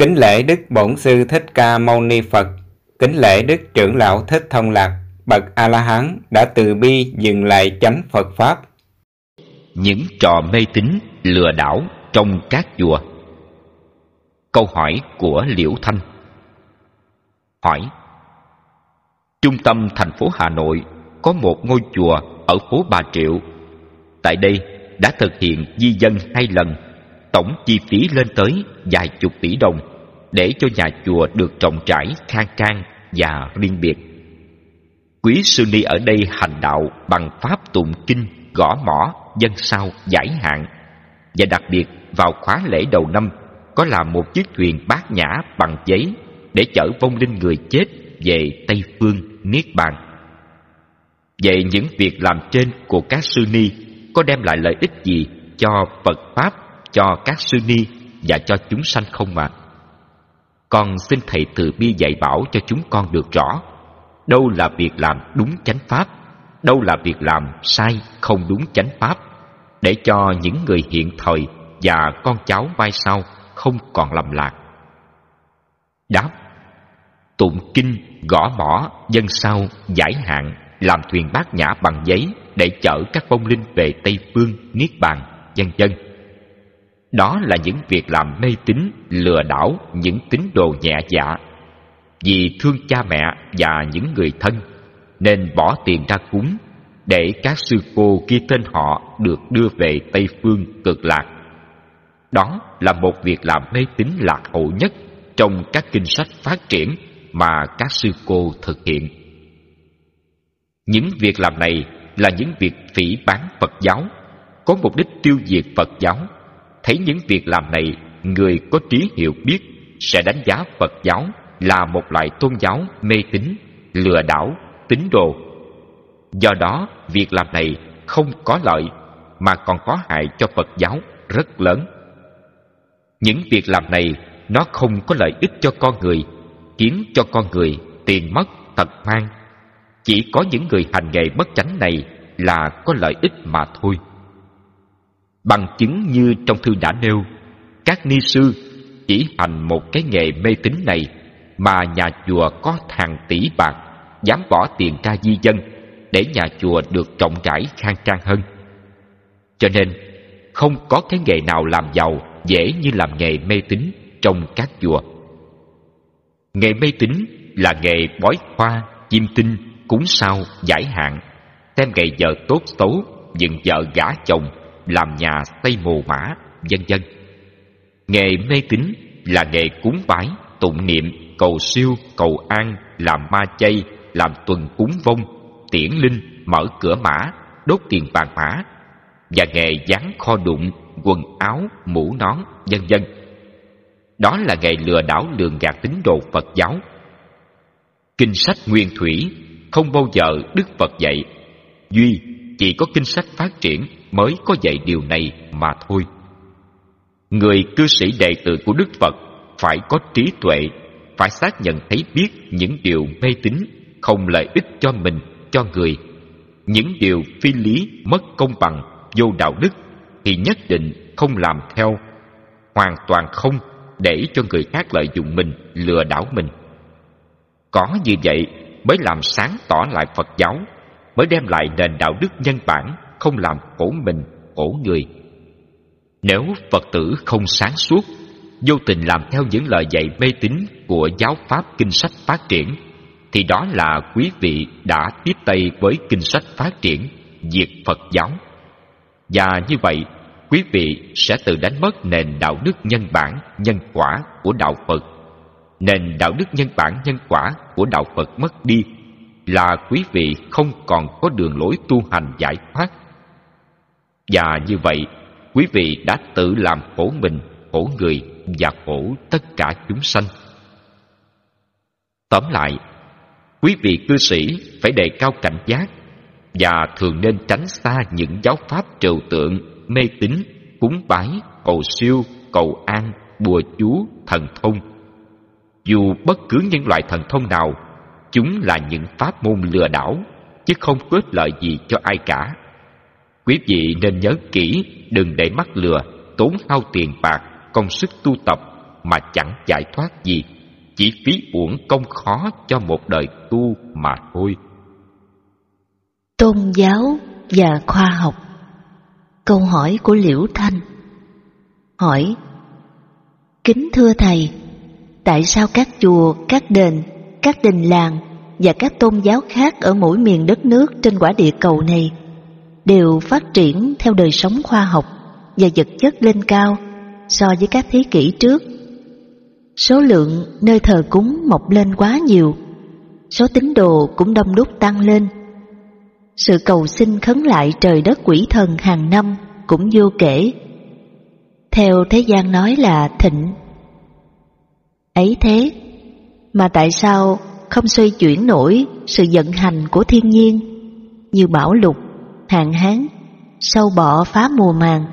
Kính lễ Đức Bổn Sư Thích Ca Mâu Ni Phật, kính lễ Đức Trưởng Lão Thích Thông Lạc, bậc A-la-hán đã từ bi dừng lại chánh Phật Pháp. Những trò mê tín, lừa đảo trong các chùa Câu hỏi của Liễu Thanh. Hỏi Trung tâm thành phố Hà Nội có một ngôi chùa ở phố Bà Triệu. Tại đây đã thực hiện di dân hai lần, tổng chi phí lên tới vài chục tỷ đồng để cho nhà chùa được rộng rãi, khang trang và riêng biệt. Quý sư ni ở đây hành đạo bằng pháp tụng kinh, gõ mỏ, dân sao, giải hạn và đặc biệt vào khóa lễ đầu năm có làm một chiếc thuyền bát nhã bằng giấy để chở vong linh người chết về Tây Phương Niết Bàn. Vậy những việc làm trên của các sư ni có đem lại lợi ích gì cho Phật Pháp, cho các sư ni và cho chúng sanh không mà? Con xin Thầy từ bi dạy bảo cho chúng con được rõ đâu là việc làm đúng chánh Pháp, đâu là việc làm sai không đúng chánh Pháp, để cho những người hiện thời và con cháu mai sau không còn lầm lạc. Đáp Tụng kinh, gõ mỏ, dân sau giải hạn, làm thuyền bát nhã bằng giấy để chở các vong linh về Tây Phương, Niết Bàn, vân vân đó là những việc làm mê tín, lừa đảo những tín đồ nhẹ dạ. Vì thương cha mẹ và những người thân, nên bỏ tiền ra cúng để các sư cô ghi tên họ được đưa về Tây Phương cực lạc. Đó là một việc làm mê tín lạc hậu nhất trong các kinh sách phát triển mà các sư cô thực hiện. Những việc làm này là những việc phỉ bán Phật giáo, có mục đích tiêu diệt Phật giáo. Thấy những việc làm này, người có trí hiểu biết sẽ đánh giá Phật giáo là một loại tôn giáo mê tín, lừa đảo, tín đồ. Do đó, việc làm này không có lợi mà còn có hại cho Phật giáo rất lớn. Những việc làm này nó không có lợi ích cho con người khiến cho con người tiền mất tật mang chỉ có những người hành nghề bất chánh này là có lợi ích mà thôi bằng chứng như trong thư đã nêu các ni sư chỉ hành một cái nghề mê tín này mà nhà chùa có hàng tỷ bạc dám bỏ tiền ra di dân để nhà chùa được trọng trải khang trang hơn. Cho nên không có cái nghề nào làm giàu dễ như làm nghề mê tín trong các chùa. Nghề mê tín là nghề bói khoa, chim tinh, cúng sao, giải hạn, xem ngày giờ tốt xấu, dựng vợ gả chồng, làm nhà xây mồ mã, vân vân. Nghề mê tín là nghề cúng bái, tụng niệm, cầu siêu, cầu an, làm ma chay, làm tuần cúng vong, tiễn linh, mở cửa mã, đốt tiền vàng mã, và nghề dán kho đụng, quần áo, mũ nón, vân vân đó là nghề lừa đảo lường gạt tín đồ Phật giáo. Kinh sách Nguyên Thủy không bao giờ Đức Phật dạy. Duy chỉ có kinh sách phát triển mới có dạy điều này mà thôi. Người cư sĩ đệ tử của Đức Phật phải có trí tuệ, phải xác nhận thấy biết những điều mê tín không lợi ích cho mình, cho người. Những điều phi lý, mất công bằng, vô đạo đức thì nhất định không làm theo, hoàn toàn không để cho người khác lợi dụng mình, lừa đảo mình. Có như vậy mới làm sáng tỏ lại Phật giáo, mới đem lại nền đạo đức nhân bản, không làm khổ mình, khổ người. Nếu Phật tử không sáng suốt, vô tình làm theo những lời dạy mê tín của giáo pháp kinh sách phát triển, thì đó là quý vị đã tiếp tay với kinh sách phát triển, diệt Phật giáo. Và như vậy, quý vị sẽ tự đánh mất nền đạo đức nhân bản, nhân quả của đạo Phật. Nền đạo đức nhân bản, nhân quả của đạo Phật mất đi là quý vị không còn có đường lối tu hành giải thoát. Và như vậy, quý vị đã tự làm khổ mình, khổ người và khổ tất cả chúng sanh. Tóm lại, quý vị cư sĩ phải đề cao cảnh giác và thường nên tránh xa những giáo pháp trừu tượng mê tín, cúng bái, cầu siêu, cầu an, bùa chú, thần thông. Dù bất cứ những loại thần thông nào, chúng là những pháp môn lừa đảo, chứ không có ích lợi gì cho ai cả. Quý vị nên nhớ kỹ, đừng để mắc lừa, tốn hao tiền bạc, công sức tu tập, mà chẳng giải thoát gì, chỉ phí uổng công khó cho một đời tu mà thôi. Tôn giáo và khoa học. Câu hỏi của Liễu Thanh. Hỏi Kính thưa Thầy, tại sao các chùa, các đền, các đình làng và các tôn giáo khác ở mỗi miền đất nước trên quả địa cầu này đều phát triển theo đời sống khoa học và vật chất lên cao so với các thế kỷ trước. Số lượng nơi thờ cúng mọc lên quá nhiều, số tín đồ cũng đông đúc tăng lên. Sự cầu xin khấn lại trời đất quỷ thần hàng năm cũng vô kể. Theo thế gian nói là thịnh. Ấy thế, mà tại sao không xoay chuyển nổi sự vận hành của thiên nhiên như bão lụt, hạn hán, sâu bọ phá mùa màng,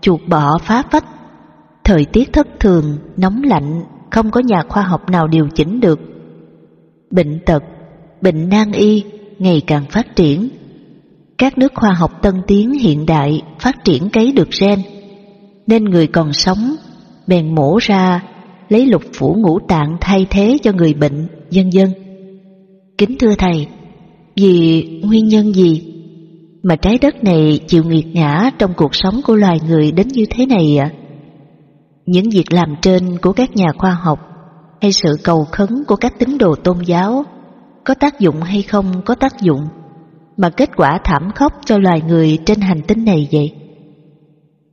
chuột bọ phá vách, thời tiết thất thường, nóng lạnh, không có nhà khoa học nào điều chỉnh được. Bệnh tật, bệnh nan y ngày càng phát triển. Các nước khoa học tân tiến hiện đại phát triển cấy được gen, nên người còn sống bèn mổ ra lấy lục phủ ngũ tạng thay thế cho người bệnh, dân dân. Kính thưa Thầy, vì nguyên nhân gì mà trái đất này chịu nghiệt ngã trong cuộc sống của loài người đến như thế này ạ? Những việc làm trên của các nhà khoa học hay sự cầu khấn của các tín đồ tôn giáo có tác dụng hay không có tác dụng mà kết quả thảm khốc cho loài người trên hành tinh này vậy?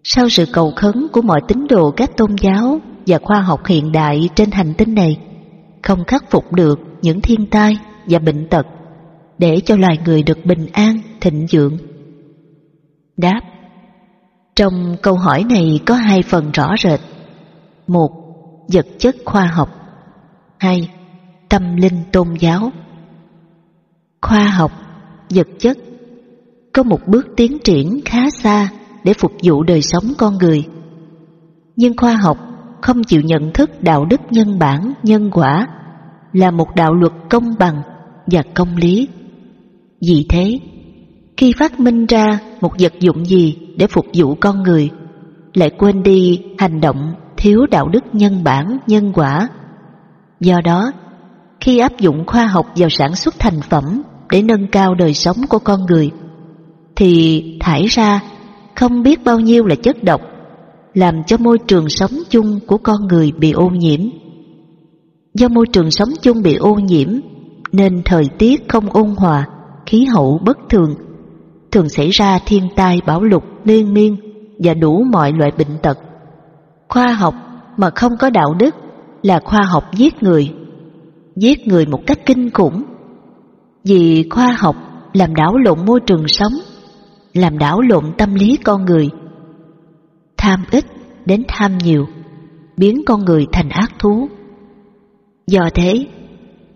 Sau sự cầu khấn của mọi tín đồ các tôn giáo và khoa học hiện đại trên hành tinh này, không khắc phục được những thiên tai và bệnh tật để cho loài người được bình an, thịnh vượng? Đáp Trong câu hỏi này có hai phần rõ rệt. Một, vật chất khoa học. Hai, tâm linh tôn giáo. Khoa học, vật chất có một bước tiến triển khá xa để phục vụ đời sống con người. Nhưng khoa học không chịu nhận thức đạo đức nhân bản, nhân quả là một đạo luật công bằng và công lý. Vì thế, khi phát minh ra một vật dụng gì để phục vụ con người, lại quên đi hành động thiếu đạo đức nhân bản, nhân quả. Do đó, khi áp dụng khoa học vào sản xuất thành phẩm để nâng cao đời sống của con người, thì thải ra không biết bao nhiêu là chất độc, làm cho môi trường sống chung của con người bị ô nhiễm. Do môi trường sống chung bị ô nhiễm, nên thời tiết không ôn hòa, khí hậu bất thường, thường xảy ra thiên tai bão lụt liên miên và đủ mọi loại bệnh tật. Khoa học mà không có đạo đức là khoa học giết người, giết người một cách kinh khủng. Vì khoa học làm đảo lộn môi trường sống, làm đảo lộn tâm lý con người. Tham ít đến tham nhiều, biến con người thành ác thú. Do thế,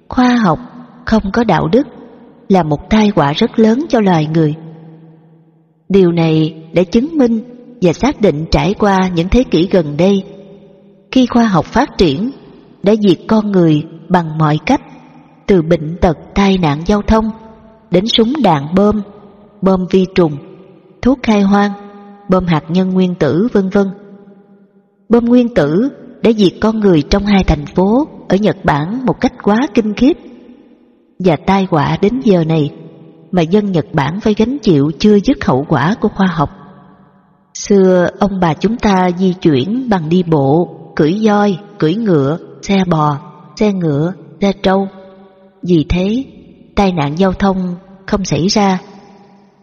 khoa học không có đạo đức là một tai họa rất lớn cho loài người. Điều này đã chứng minh và xác định trải qua những thế kỷ gần đây khi khoa học phát triển đã diệt con người bằng mọi cách từ bệnh tật tai nạn giao thông đến súng đạn bơm, bơm vi trùng thuốc khai hoang bơm hạt nhân nguyên tử vân vân Bơm nguyên tử đã diệt con người trong hai thành phố ở Nhật Bản một cách quá kinh khiếp và tai họa đến giờ này mà dân Nhật Bản phải gánh chịu chưa dứt hậu quả của khoa học Xưa ông bà chúng ta di chuyển bằng đi bộ, cưỡi voi, cưỡi ngựa, xe bò, xe ngựa, xe trâu. Vì thế, tai nạn giao thông không xảy ra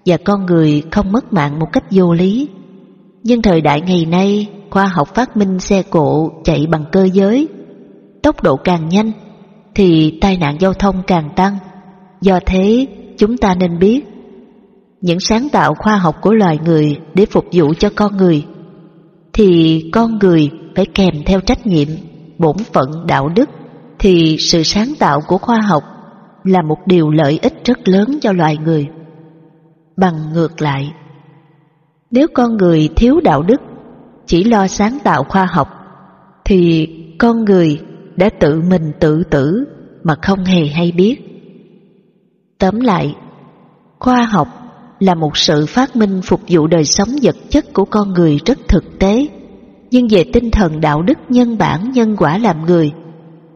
và con người không mất mạng một cách vô lý. Nhưng thời đại ngày nay, khoa học phát minh xe cộ chạy bằng cơ giới. Tốc độ càng nhanh thì tai nạn giao thông càng tăng. Do thế, chúng ta nên biết những sáng tạo khoa học của loài người để phục vụ cho con người thì con người phải kèm theo trách nhiệm bổn phận đạo đức thì sự sáng tạo của khoa học là một điều lợi ích rất lớn cho loài người bằng ngược lại nếu con người thiếu đạo đức chỉ lo sáng tạo khoa học thì con người đã tự mình tự tử mà không hề hay biết tóm lại khoa học là một sự phát minh phục vụ đời sống vật chất của con người rất thực tế nhưng về tinh thần đạo đức nhân bản nhân quả làm người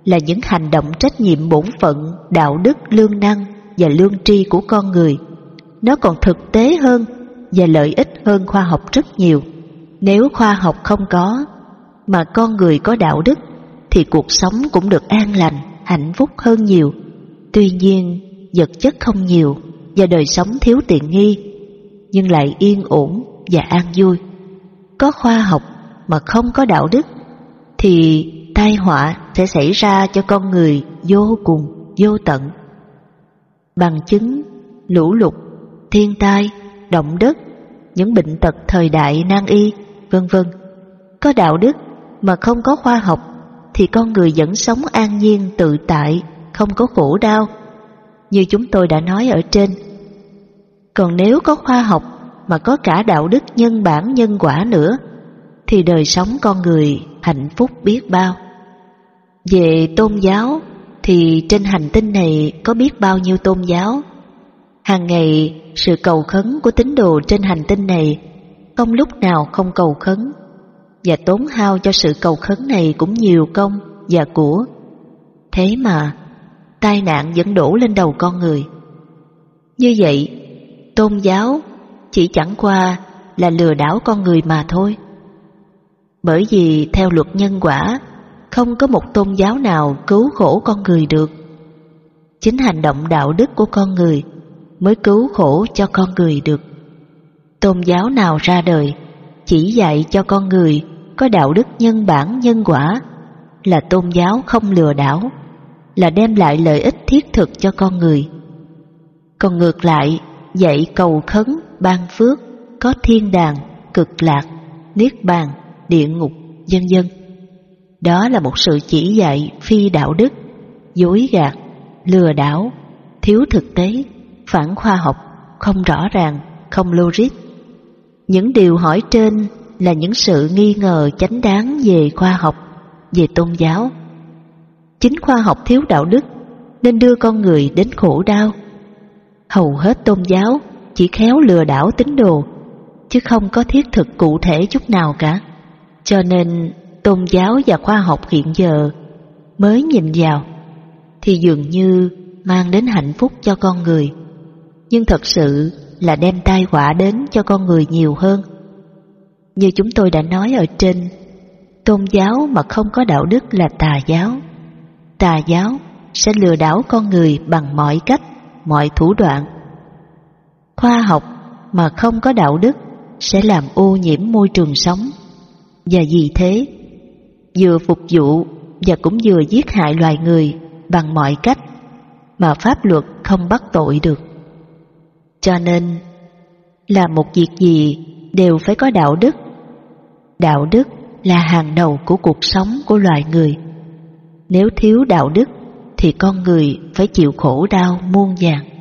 là những hành động trách nhiệm bổn phận, đạo đức, lương năng và lương tri của con người. Nó còn thực tế hơn và lợi ích hơn khoa học rất nhiều. Nếu khoa học không có, mà con người có đạo đức, thì cuộc sống cũng được an lành, hạnh phúc hơn nhiều. Tuy nhiên, vật chất không nhiều và đời sống thiếu tiện nghi, nhưng lại yên ổn và an vui. Có khoa học mà không có đạo đức, thì tai họa sẽ xảy ra cho con người vô cùng, vô tận. Bằng chứng, lũ lụt, thiên tai, động đất, những bệnh tật thời đại nan y, vân vân. Có đạo đức mà không có khoa học thì con người vẫn sống an nhiên tự tại, không có khổ đau, như chúng tôi đã nói ở trên. Còn nếu có khoa học mà có cả đạo đức nhân bản nhân quả nữa, thì đời sống con người hạnh phúc biết bao. Về tôn giáo thì trên hành tinh này có biết bao nhiêu tôn giáo. Hàng ngày sự cầu khấn của tín đồ trên hành tinh này không lúc nào không cầu khấn và tốn hao cho sự cầu khấn này cũng nhiều công và của. Thế mà tai nạn vẫn đổ lên đầu con người. Như vậy, tôn giáo chỉ chẳng qua là lừa đảo con người mà thôi. Bởi vì theo luật nhân quả, không có một tôn giáo nào cứu khổ con người được. Chính hành động đạo đức của con người mới cứu khổ cho con người được. Tôn giáo nào ra đời chỉ dạy cho con người có đạo đức nhân bản nhân quả là tôn giáo không lừa đảo, là đem lại lợi ích thiết thực cho con người. Còn ngược lại, dạy cầu khấn, ban phước, có thiên đàng, cực lạc, niết bàn, địa ngục, vân vân. Đó là một sự chỉ dạy phi đạo đức, dối gạt, lừa đảo, thiếu thực tế, phản khoa học, không rõ ràng, không logic. Những điều hỏi trên là những sự nghi ngờ chánh đáng về khoa học, về tôn giáo. Chính khoa học thiếu đạo đức nên đưa con người đến khổ đau. Hầu hết tôn giáo chỉ khéo lừa đảo tín đồ, chứ không có thiết thực cụ thể chút nào cả. Cho nên tôn giáo và khoa học hiện giờ mới nhìn vào thì dường như mang đến hạnh phúc cho con người, nhưng thật sự là đem tai họa đến cho con người nhiều hơn. Như chúng tôi đã nói ở trên, tôn giáo mà không có đạo đức là tà giáo. Tà giáo sẽ lừa đảo con người bằng mọi cách, mọi thủ đoạn. Khoa học mà không có đạo đức sẽ làm ô nhiễm môi trường sống. Và vì thế, vừa phục vụ và cũng vừa giết hại loài người bằng mọi cách mà pháp luật không bắt tội được. Cho nên, là một việc gì đều phải có đạo đức. Đạo đức là hàng đầu của cuộc sống của loài người. Nếu thiếu đạo đức, thì con người phải chịu khổ đau muôn vàng.